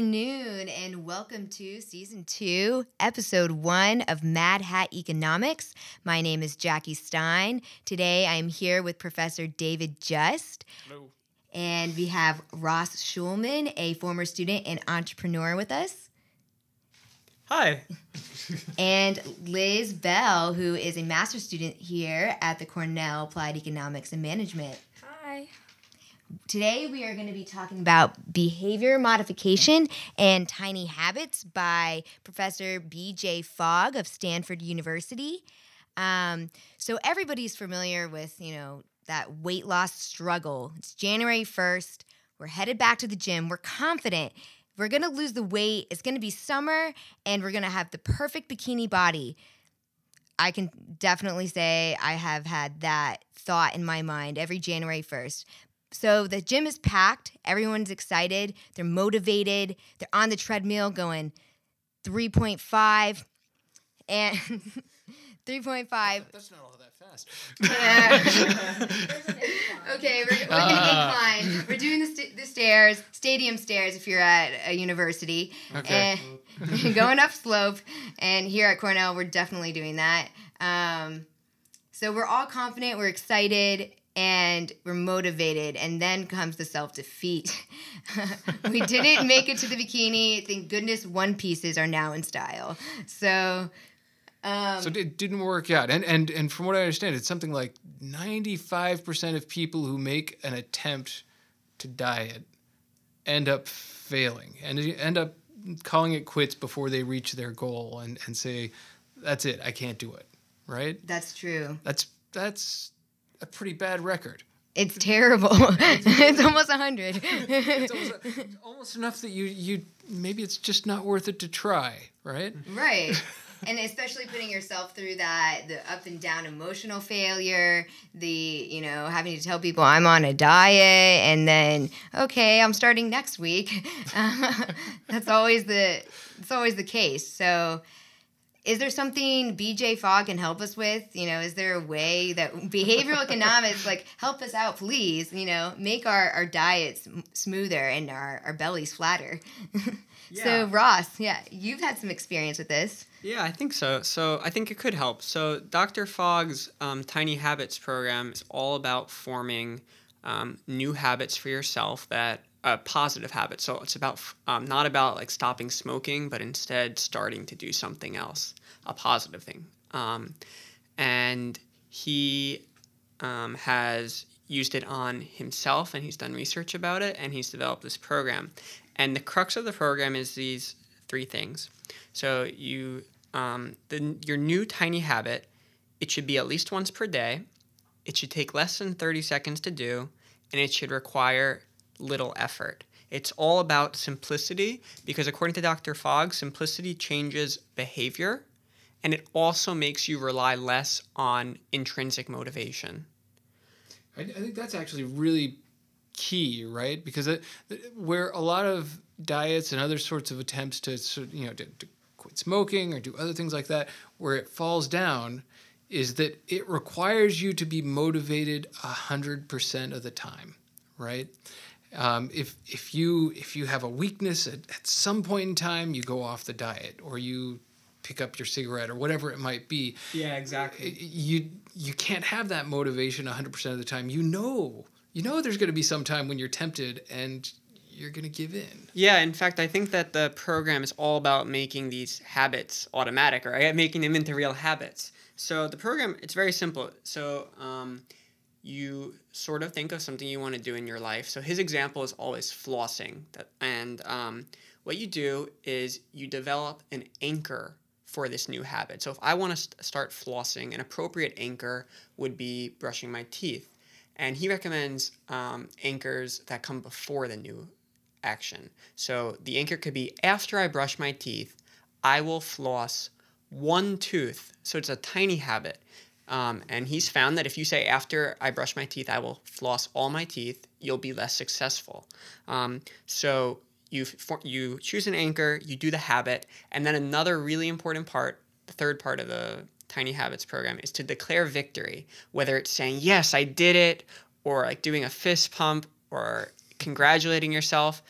afternoon, and welcome to season two, episode one of Mad Hat Economics. My name is Jackie Stein. Today I am here with Professor David Just. Hello. And we have Ross Schulman, a former student and entrepreneur, with us. Hi. and Liz Bell, who is a master's student here at the Cornell Applied Economics and Management. Hi. Today, we are going to be talking about behavior modification and tiny habits by Professor B.J. Fogg of Stanford University. Um, so, everybody's familiar with, you know, that weight loss struggle. It's January 1st. We're headed back to the gym. We're confident we're going to lose the weight. It's going to be summer, and we're going to have the perfect bikini body. I can definitely say I have had that thought in my mind every January 1st. So the gym is packed. Everyone's excited. They're motivated. They're on the treadmill going 3.5 and 3.5. That's not all that fast. okay, we're, we're going to incline. We're doing the, st- the stairs, stadium stairs if you're at a university. Okay. And going up slope. And here at Cornell, we're definitely doing that. Um, so we're all confident, we're excited, and we're motivated. And then comes the self defeat. we didn't make it to the bikini. Thank goodness one pieces are now in style. So. Um, so it didn't work out, and and and from what I understand, it's something like ninety five percent of people who make an attempt to diet end up failing and end up calling it quits before they reach their goal and and say, "That's it, I can't do it." Right? That's true. That's that's a pretty bad record. It's terrible. it's almost hundred. It's almost, almost enough that you you maybe it's just not worth it to try, right? Right. and especially putting yourself through that the up and down emotional failure the you know having to tell people i'm on a diet and then okay i'm starting next week that's always the it's always the case so is there something bj fogg can help us with you know is there a way that behavioral economics like help us out please you know make our, our diets smoother and our, our bellies flatter Yeah. so ross yeah you've had some experience with this Yeah, I think so. So I think it could help. So Dr. Fogg's um, Tiny Habits program is all about forming um, new habits for yourself that uh, positive habit. So it's about um, not about like stopping smoking, but instead starting to do something else, a positive thing. Um, and he um, has used it on himself, and he's done research about it, and he's developed this program. And the crux of the program is these three things. So you, um, the, your new tiny habit, it should be at least once per day. It should take less than 30 seconds to do, and it should require little effort. It's all about simplicity because, according to Dr. Fogg, simplicity changes behavior and it also makes you rely less on intrinsic motivation. I, I think that's actually really key, right? Because it, where a lot of diets and other sorts of attempts to, you know, to, to quit smoking or do other things like that, where it falls down, is that it requires you to be motivated hundred percent of the time, right? Um, if if you if you have a weakness at, at some point in time, you go off the diet or you pick up your cigarette or whatever it might be. Yeah, exactly. You you can't have that motivation 100% of the time. You know, you know there's going to be some time when you're tempted and you're going to give in. Yeah, in fact, I think that the program is all about making these habits automatic, or making them into real habits. So the program, it's very simple. So um, you sort of think of something you want to do in your life. So his example is always flossing, that, and um, what you do is you develop an anchor for this new habit. So if I want to st- start flossing, an appropriate anchor would be brushing my teeth. And he recommends um, anchors that come before the new action. So the anchor could be after I brush my teeth, I will floss one tooth. So it's a tiny habit. Um, and he's found that if you say after I brush my teeth, I will floss all my teeth, you'll be less successful. Um, so you you choose an anchor, you do the habit, and then another really important part, the third part of the Tiny Habits program, is to declare victory. Whether it's saying yes, I did it, or like doing a fist pump, or congratulating yourself.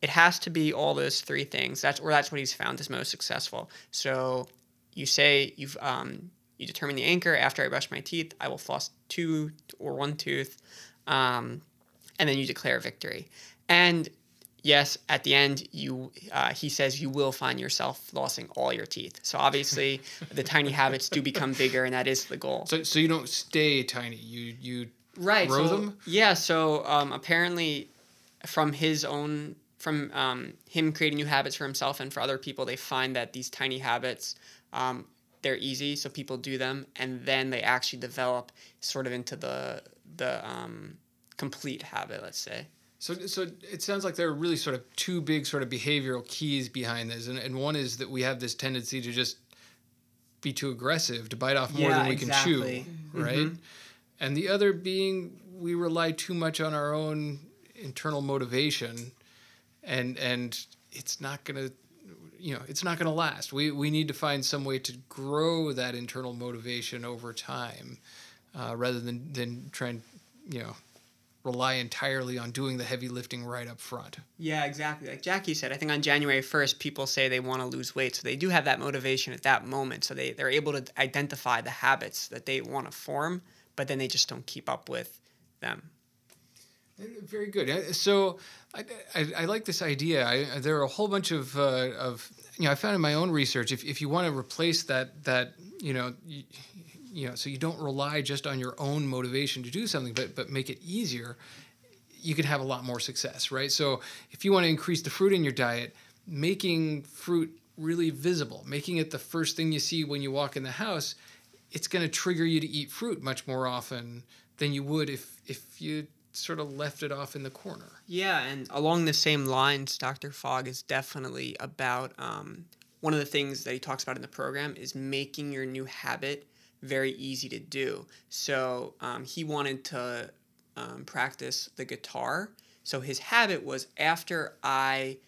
it has to be all those three things. That's or that's what he's found is most successful. So you say you've um, you determine the anchor after I brush my teeth. I will floss two or one tooth, um, and then you declare victory. And yes, at the end, you uh, he says you will find yourself flossing all your teeth. So obviously, the tiny habits do become bigger, and that is the goal. So, so you don't stay tiny. You you right grow so, them? yeah so um, apparently from his own from um, him creating new habits for himself and for other people they find that these tiny habits um, they're easy so people do them and then they actually develop sort of into the the um, complete habit let's say So, so it sounds like there are really sort of two big sort of behavioral keys behind this, and, and one is that we have this tendency to just be too aggressive, to bite off more Yeah, than we exactly. can chew, right? Mhm. And the other being we rely too much on our own internal motivation, and and it's not gonna, you know, it's not gonna last. We we need to find some way to grow that internal motivation over time, uh, rather than than trying, you know, rely entirely on doing the heavy lifting right up front. Yeah, exactly. Like Jackie said, I think on January 1st, people say they want to lose weight. So they do have that motivation at that moment. So they, they're able to identify the habits that they want to form, but then they just don't keep up with them. Very good. Uh, So I, I, I like this idea. I, there are a whole bunch of, uh, of you know I found in my own research if, if you want to replace that that you know you, you know so you don't rely just on your own motivation to do something but but make it easier you can have a lot more success right so if you want to increase the fruit in your diet making fruit really visible making it the first thing you see when you walk in the house it's going to trigger you to eat fruit much more often than you would if if you sort of left it off in the corner Yeah, and along the same lines, Dr. Fogg is definitely about um, one of the things that he talks about in the program is making your new habit very easy to do. So um, he wanted to um, practice the guitar. So his habit was after I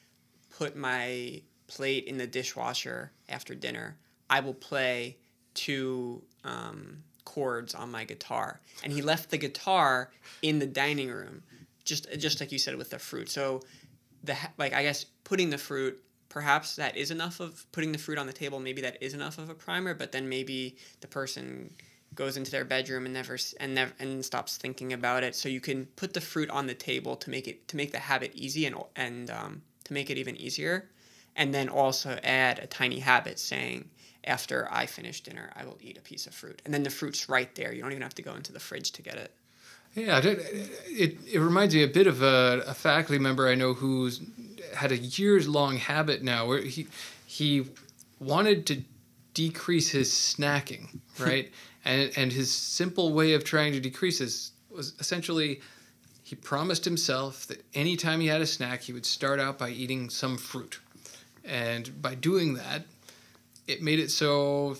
put my plate in the dishwasher after dinner, I will play two um, chords on my guitar. And he left the guitar in the dining room, just just like you said with the fruit. So the like I guess putting the fruit perhaps that is enough of putting the fruit on the table maybe that is enough of a primer but then maybe the person goes into their bedroom and never and never and stops thinking about it so you can put the fruit on the table to make it to make the habit easy and and um, to make it even easier and then also add a tiny habit saying after I finish dinner I will eat a piece of fruit and then the fruit's right there you don't even have to go into the fridge to get it Yeah, it, it, it reminds me a bit of a, a faculty member I know who's had a years long habit now where he he wanted to decrease his snacking, right? and and his simple way of trying to decrease this was essentially he promised himself that anytime he had a snack, he would start out by eating some fruit. And by doing that, it made it so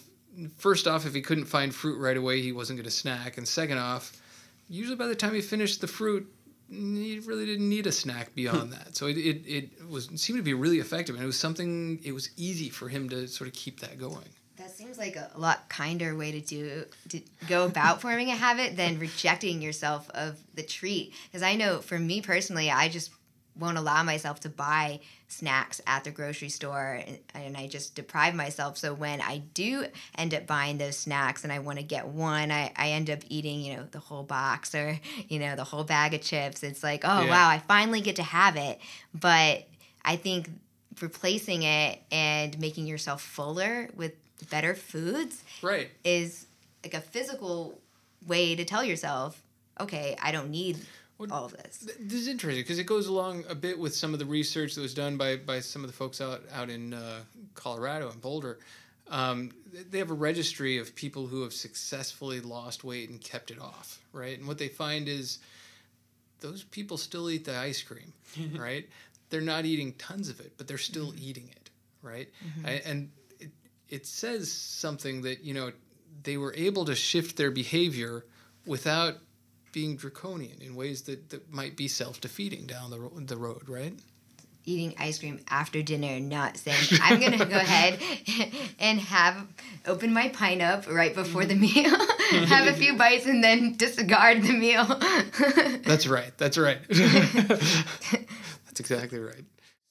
first off, if he couldn't find fruit right away, he wasn't going to snack. And second off, usually by the time he finished the fruit, he really didn't need a snack beyond hmm. that. So it, it, it was it seemed to be really effective, and it was something. It was easy for him to sort of keep that going. That seems like a lot kinder way to do to go about forming a habit than rejecting yourself of the treat. Because I know for me personally, I just won't allow myself to buy snacks at the grocery store and, and I just deprive myself. So when I do end up buying those snacks and I want to get one, I, I end up eating, you know, the whole box or, you know, the whole bag of chips. It's like, oh, Yeah. wow, I finally get to have it. But I think replacing it and making yourself fuller with better foods Right. is like a physical way to tell yourself, okay, I don't need What- all of this. Th- This is interesting because it goes along a bit with some of the research that was done by, by some of the folks out, out in uh, Colorado and Boulder. Um, they have a registry of people who have successfully lost weight and kept it off, right? And what they find is those people still eat the ice cream, right? They're not eating tons of it, but they're still eating it, right? A- And it, it says something that, you know, they were able to shift their behavior without being draconian in ways that, that might be self-defeating down the, ro- the road, right? Eating ice cream after dinner, not saying I'm gonna go ahead and have open my pint up right before the meal, have a few bites, and then discard the meal. That's right. That's right. That's exactly right.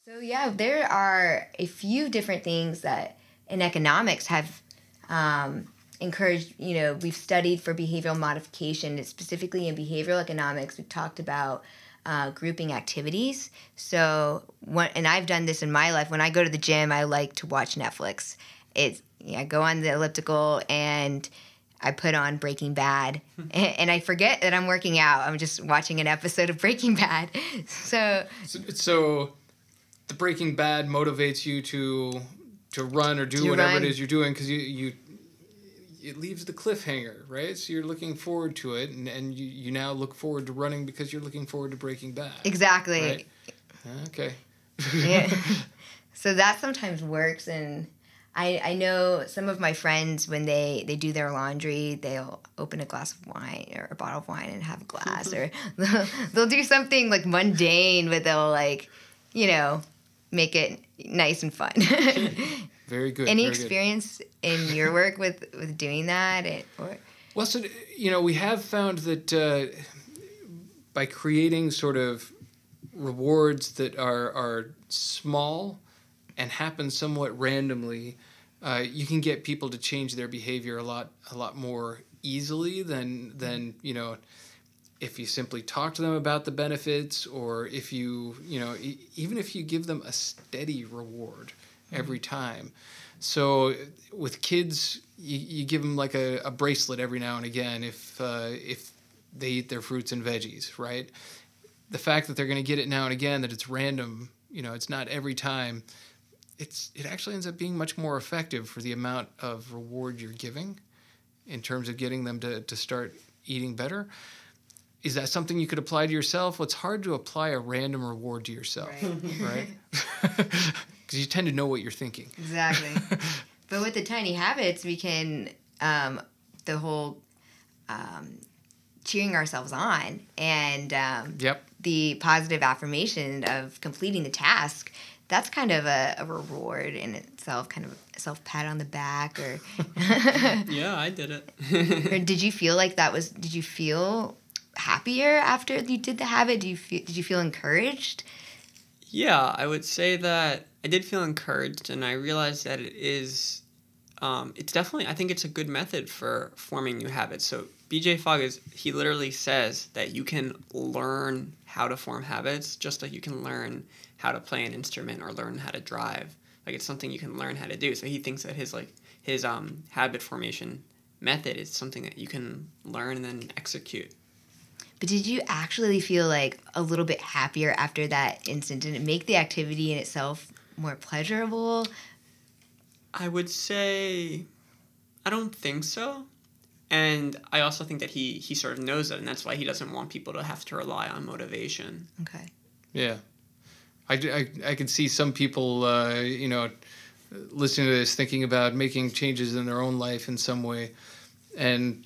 So yeah, there are a few different things that in economics have um, encouraged. You know, we've studied for behavioral modification, specifically in behavioral economics. We've talked about uh, grouping activities. So, what, and I've done this in my life. When I go to the gym, I like to watch Netflix. It's yeah, I go on the elliptical and I put on Breaking Bad, and, and, I forget that I'm working out. I'm just watching an episode of Breaking Bad. So, so, so the Breaking Bad motivates you to to run or do whatever run. it is you're doing because you you it leaves the cliffhanger, right? So you're looking forward to it, and, and you, you now look forward to running because you're looking forward to Breaking Bad. Exactly. Right? Okay. yeah. So that sometimes works, and I I know some of my friends when they they do their laundry, they'll open a glass of wine or a bottle of wine and have a glass, or they'll, they'll do something like mundane, but they'll like, you know, make it nice and fun. Very good. Any very experience good. in your work with with doing that? or? Well, so you know, we have found that uh, by creating sort of rewards that are are small and happen somewhat randomly, uh, you can get people to change their behavior a lot a lot more easily than than you know if you simply talk to them about the benefits or if you you know e- even if you give them a steady reward every time so with kids you, you give them like a, a bracelet every now and again if uh, if they eat their fruits and veggies right the fact that they're going to get it now and again that it's random you know it's not every time it's it actually ends up being much more effective for the amount of reward you're giving in terms of getting them to, to start eating better is that something you could apply to yourself? Well, it's hard to apply a random reward to yourself, right? Because you tend to know what you're thinking. Exactly. but with the tiny habits, we can um, the whole um, cheering ourselves on and um, yep. the positive affirmation of completing the task. That's kind of a, a reward in itself, kind of self pat on the back, or yeah, I did it. or did you feel like that was? Did you feel happier after you did the habit? Do you feel, did you feel encouraged? Yeah, I would say that I did feel encouraged, and I realized that it is. Um, it's definitely. I think it's a good method for forming new habits. So BJ Fogg is. He literally says that you can learn how to form habits, just like you can learn how to play an instrument or learn how to drive. Like it's something you can learn how to do. So he thinks that his like his um, habit formation method is something that you can learn and then execute. But did you actually feel like a little bit happier after that instant? Did it make the activity in itself more pleasurable? I would say I don't think so. And I also think that he he sort of knows that, and that's why he doesn't want people to have to rely on motivation. Okay. Yeah, I, I, I can see some people, uh, you know, listening to this, thinking about making changes in their own life in some way, and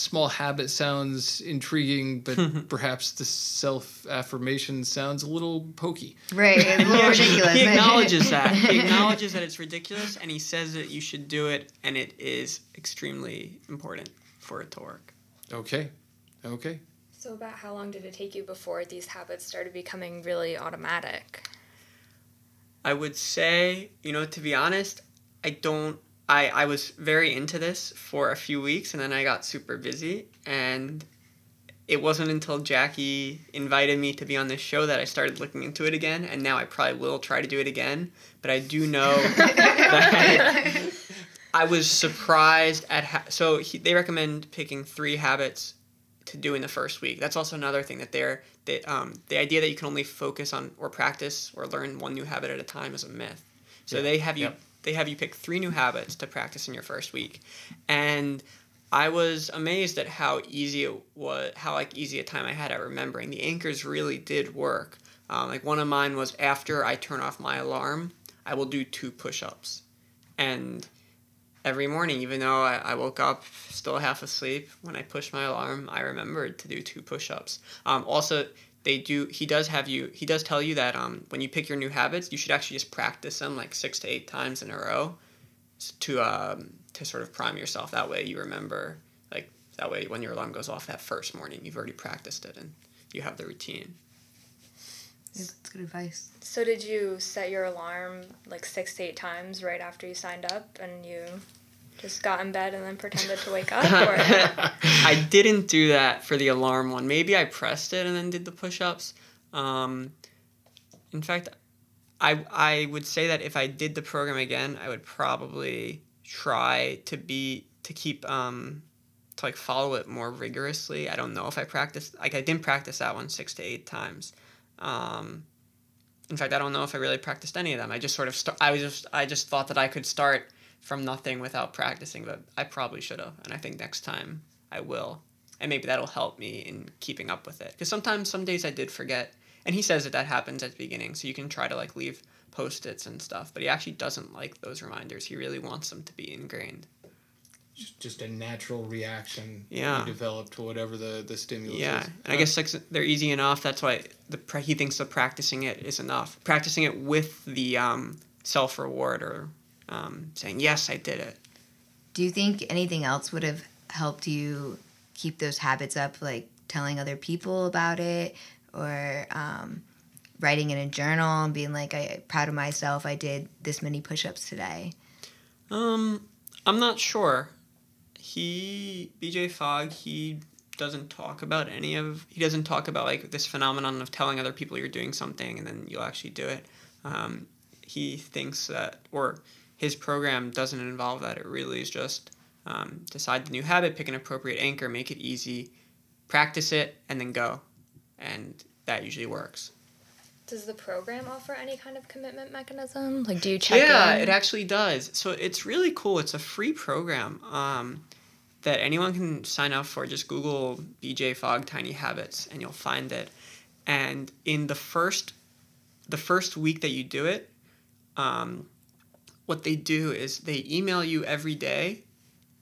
small habit sounds intriguing, but perhaps the self affirmation sounds a little pokey. Right, it's a little ridiculous. He acknowledges that. He acknowledges that it's ridiculous, and he says that you should do it, and it is extremely important for it to work. Okay, okay. So, about how long did it take you before these habits started becoming really automatic? I would say, you know, to be honest, I don't I, I was very into this for a few weeks and then I got super busy and it wasn't until Jackie invited me to be on this show that I started looking into it again and now I probably will try to do it again but I do know that I was surprised at how so he, they recommend picking three habits to do in the first week. That's also another thing that they're that um, the idea that you can only focus on or practice or learn one new habit at a time is a myth. So yeah. they have you yep they have you pick three new habits to practice in your first week. And i was amazed at how easy it was how like easy a time i had at remembering. The anchors really did work. Um, like one of mine was after i turn off my alarm i will do two push-ups. And every morning even though I, I woke up still half asleep when i pushed my alarm i remembered to do two push-ups. Um, also they do he does have you he does tell you that um, when you pick your new habits you should actually just practice them like six to eight times in a row to um, to sort of prime yourself that way you remember like that way when your alarm goes off that first morning you've already practiced it and you have the routine yeah, That's good advice. So did you set your alarm like six to eight times right after you signed up, and you just got in bed and then pretended to wake up? I didn't do that for the alarm one. Maybe I pressed it and then did the push-ups. Um, in fact, I I would say that if I did the program again, I would probably try to be to keep um, to like follow it more rigorously. I don't know if I practiced like I didn't practice that one six to eight times. Um, in fact, I don't know if I really practiced any of them. I just sort of st- I was just I just thought that I could start from nothing without practicing, but I probably should have. And I think next time I will, and maybe that'll help me in keeping up with it. Because sometimes some days I did forget, and he says that that happens at the beginning, so you can try to like leave post-its and stuff. But he actually doesn't like those reminders. He really wants them to be ingrained. Just, just a natural reaction Yeah. you develop to whatever the, the stimulus Yeah, is. and I guess like they're easy enough. That's why the he thinks the practicing it is enough. Practicing it with the um, self reward or um, saying yes, I did it. Do you think anything else would have helped you keep those habits up, like telling other people about it or um, writing in a journal and being like, "I'm proud of myself, I did this many push ups today? Um, I'm not sure. He BJ Fogg he doesn't talk about any of he doesn't talk about like this phenomenon of telling other people you're doing something and then you'll actually do it. Um, he thinks that or his program doesn't involve that. It really is just um, decide the new habit, pick an appropriate anchor, make it easy, practice it, and then go, and that usually works. does the program offer any kind of commitment mechanism? Like, do you check it? yeah, in? it actually does. So it's really cool. It's a free program um, that anyone can sign up for. Just Google BJ Fogg Tiny Habits, and you'll find it. And in the first, the first week that you do it, um, what they do is they email you every day,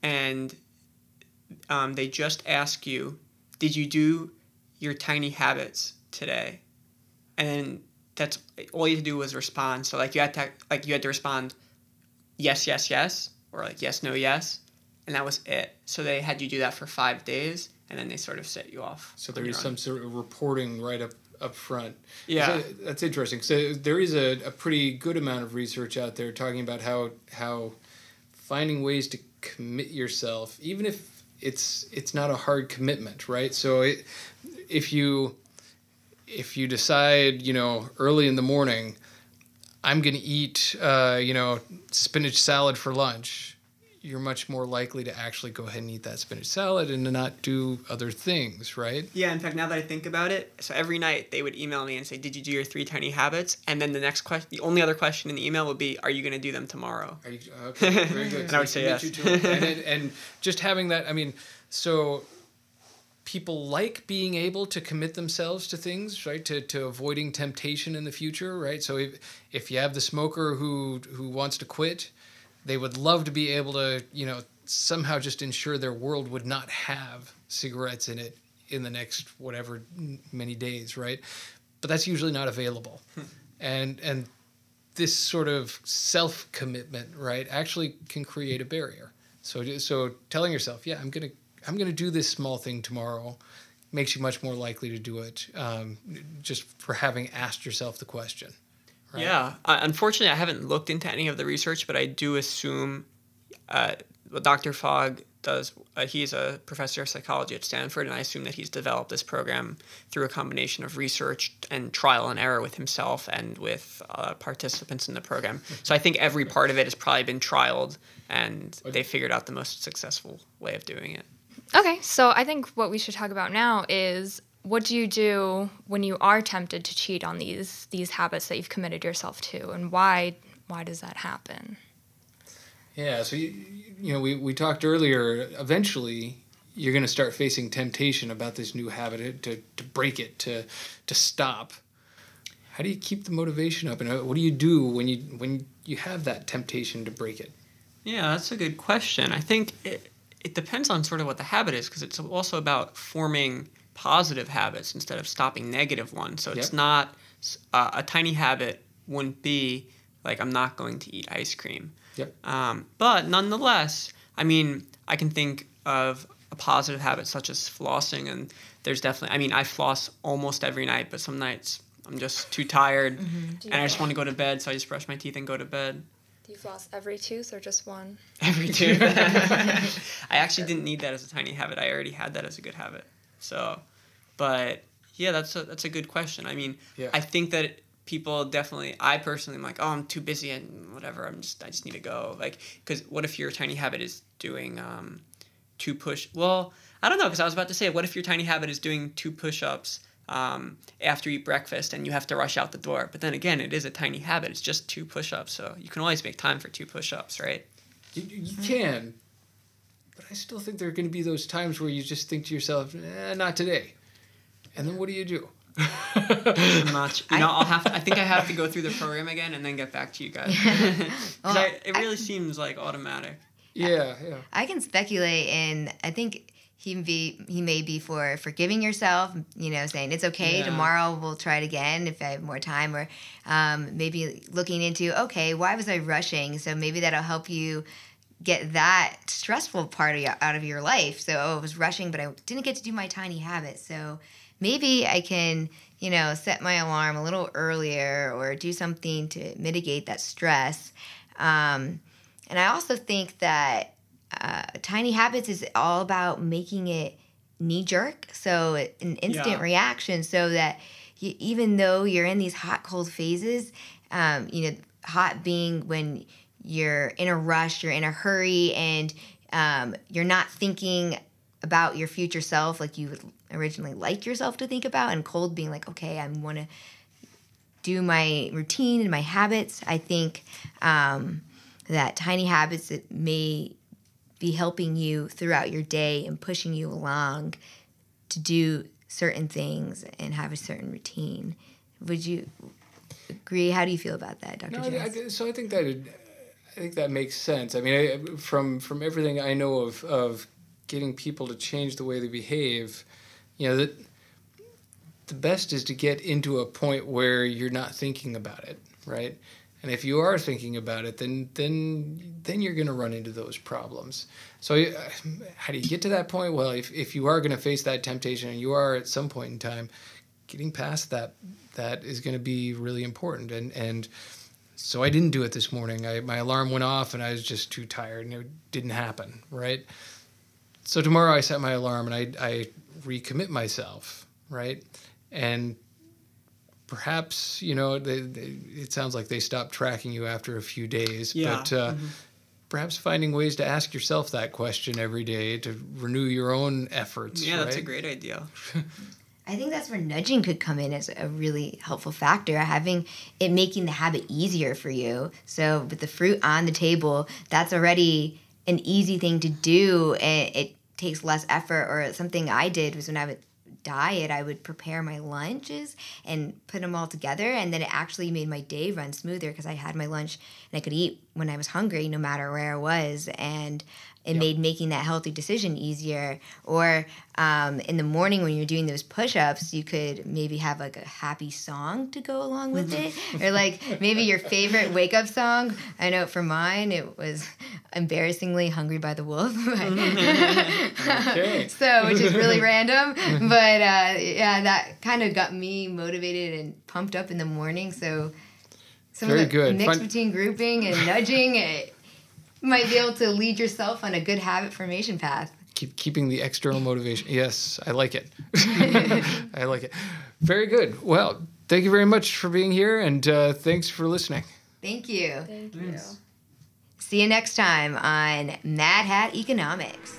and um, they just ask you, "Did you do your tiny habits today?" And that's all you had to do was respond. So like you had to like you had to respond, yes, yes, yes, or like yes, no, yes, and that was it. So they had you do that for five days, and then they sort of set you off. So there your some sort of reporting right up up front. Yeah. So that's interesting. So there is a, a pretty good amount of research out there talking about how how finding ways to commit yourself, even if it's it's not a hard commitment, right? So it, if you if you decide, you know, early in the morning, I'm going to eat, uh, you know, spinach salad for lunch. You're much more likely to actually go ahead and eat that spinach salad and to not do other things, right? Yeah, in fact, now that I think about it, so every night they would email me and say, "Did you do your three tiny habits?" And then the next question, the only other question in the email would be, "Are you going to do them tomorrow?" Are you, oh, okay, very good. And I would say yes. it. and, and, and just having that, I mean, so people like being able to commit themselves to things, right? To, to avoiding temptation in the future, right? So if, if you have the smoker who who wants to quit, they would love to be able to, you know, somehow just ensure their world would not have cigarettes in it in the next whatever many days, right? But that's usually not available. and and this sort of self commitment, right, actually can create a barrier. So so telling yourself, yeah, I'm gonna I'm gonna do this small thing tomorrow, makes you much more likely to do it, um, just for having asked yourself the question. Right? Yeah. Uh, unfortunately, I haven't looked into any of the research, but I do assume uh, what Dr. Fogg does. Uh, he's a professor of psychology at Stanford, and I assume that he's developed this program through a combination of research and trial and error with himself and with uh, participants in the program. So I think every part of it has probably been trialed, and they figured out the most successful way of doing it. Okay, so I think what we should talk about now is what do you do when you are tempted to cheat on these these habits that you've committed yourself to, and why why does that happen? Yeah. So you, you know, we we talked earlier. Eventually, you're going to start facing temptation about this new habit to to break it to to stop. How do you keep the motivation up, and uh, what do you do when you when you have that temptation to break it? Yeah, that's a good question. I think it, it depends on sort of what the habit is because it's also about forming positive habits instead of stopping negative ones. So it's Yep. not uh, a tiny habit wouldn't be like I'm not going to eat ice cream. Yep. Um, but nonetheless, I mean, I can think of a positive habit such as flossing, and there's definitely. I mean, I floss almost every night, but some nights I'm just too tired, Do and I just want to go to bed, so I just brush my teeth and go to bed. do you floss every tooth or just one? Every two. I actually didn't need that as a tiny habit. I already had that as a good habit. So, but yeah, that's a that's a good question. I mean, Yeah. I think that people definitely. I personally am like, oh, I'm too busy and whatever. I'm just I just need to go. Like, because what if your tiny habit is doing um, two push? Well, I don't know. Because I was about to say, what if your tiny habit is doing two push-ups? Um, after you eat breakfast and you have to rush out the door. But then again, it is a tiny habit. It's just two push ups. So you can always make time for two push ups, right? You, you can, but I still think there are going to be those times where you just think to yourself, eh, "Not today," and then what do you do? much. You know, I'll have. To, I think I have to go through the program again and then get back to you guys. 'Cause I, it really seems like automatic. yeah, yeah. I can speculate, and I think he be he may be for forgiving yourself. You know, saying it's okay. Yeah. Tomorrow we'll try it again if I have more time, or um, maybe looking into okay, why was I rushing? So maybe that'll help you get that stressful part of your, out of your life. So oh, I was rushing, but I didn't get to do my tiny habit. So maybe I can you know set my alarm a little earlier or do something to mitigate that stress. Um, and I also think that uh, Tiny Habits is all about making it knee jerk, so an instant Yeah. reaction, so that you, even though you're in these hot cold phases, um, you know, hot being when you're in a rush, you're in a hurry, and um, you're not thinking about your future self like you would originally like yourself to think about, and cold being like, okay, I want to do my routine and my habits. I think um, that tiny habits that may be helping you throughout your day and pushing you along to do certain things and have a certain routine. Would you agree? How do you feel about that, Dr. No, I, I- so I think that it, I think that makes sense. I mean, I, from from everything I know of of getting people to change the way they behave, you know, that the best is to get into a point where you're not thinking about it, right? And if you are thinking about it, then then then you're going to run into those problems. So uh, how do you get to that point? Well, if if you are going to face that temptation and you are at some point in time getting past that that is going to be really important and and so I didn't do it this morning. I, my alarm went off and I was just too tired and it didn't happen, right? So tomorrow I set my alarm and I, I recommit myself, right? And perhaps, you know, they, they, it sounds like they stopped tracking you after a few days, Yeah. but uh, perhaps finding ways to ask yourself that question every day to renew your own efforts. Yeah, that's a great idea. I think that's where nudging could come in as a really helpful factor, having it making the habit easier for you. So with the fruit on the table, that's already an easy thing to do and it takes less effort or something I did was when I would diet, I would prepare my lunches and put them all together and then it actually made my day run smoother because I had my lunch and I could eat when I was hungry no matter where I was and it made making that healthy decision easier. Or um, in the morning when you're doing those push-ups, you could maybe have like a happy song to go along with it, or like maybe your favorite wake-up song. I know for mine, it was embarrassingly "Hungry by the Wolf." Okay. so which is really random, but uh, yeah, that kind of got me motivated and pumped up in the morning. So. Some Very of the good. mix Fun- between grouping and nudging, it might be able to lead yourself on a good habit formation path. keep keeping the external motivation. Yes, I like it. I like it. Very good. Well, thank you very much for being here, and uh, thanks for listening. Thank you. Thank you. See you next time on Mad Hat Economics.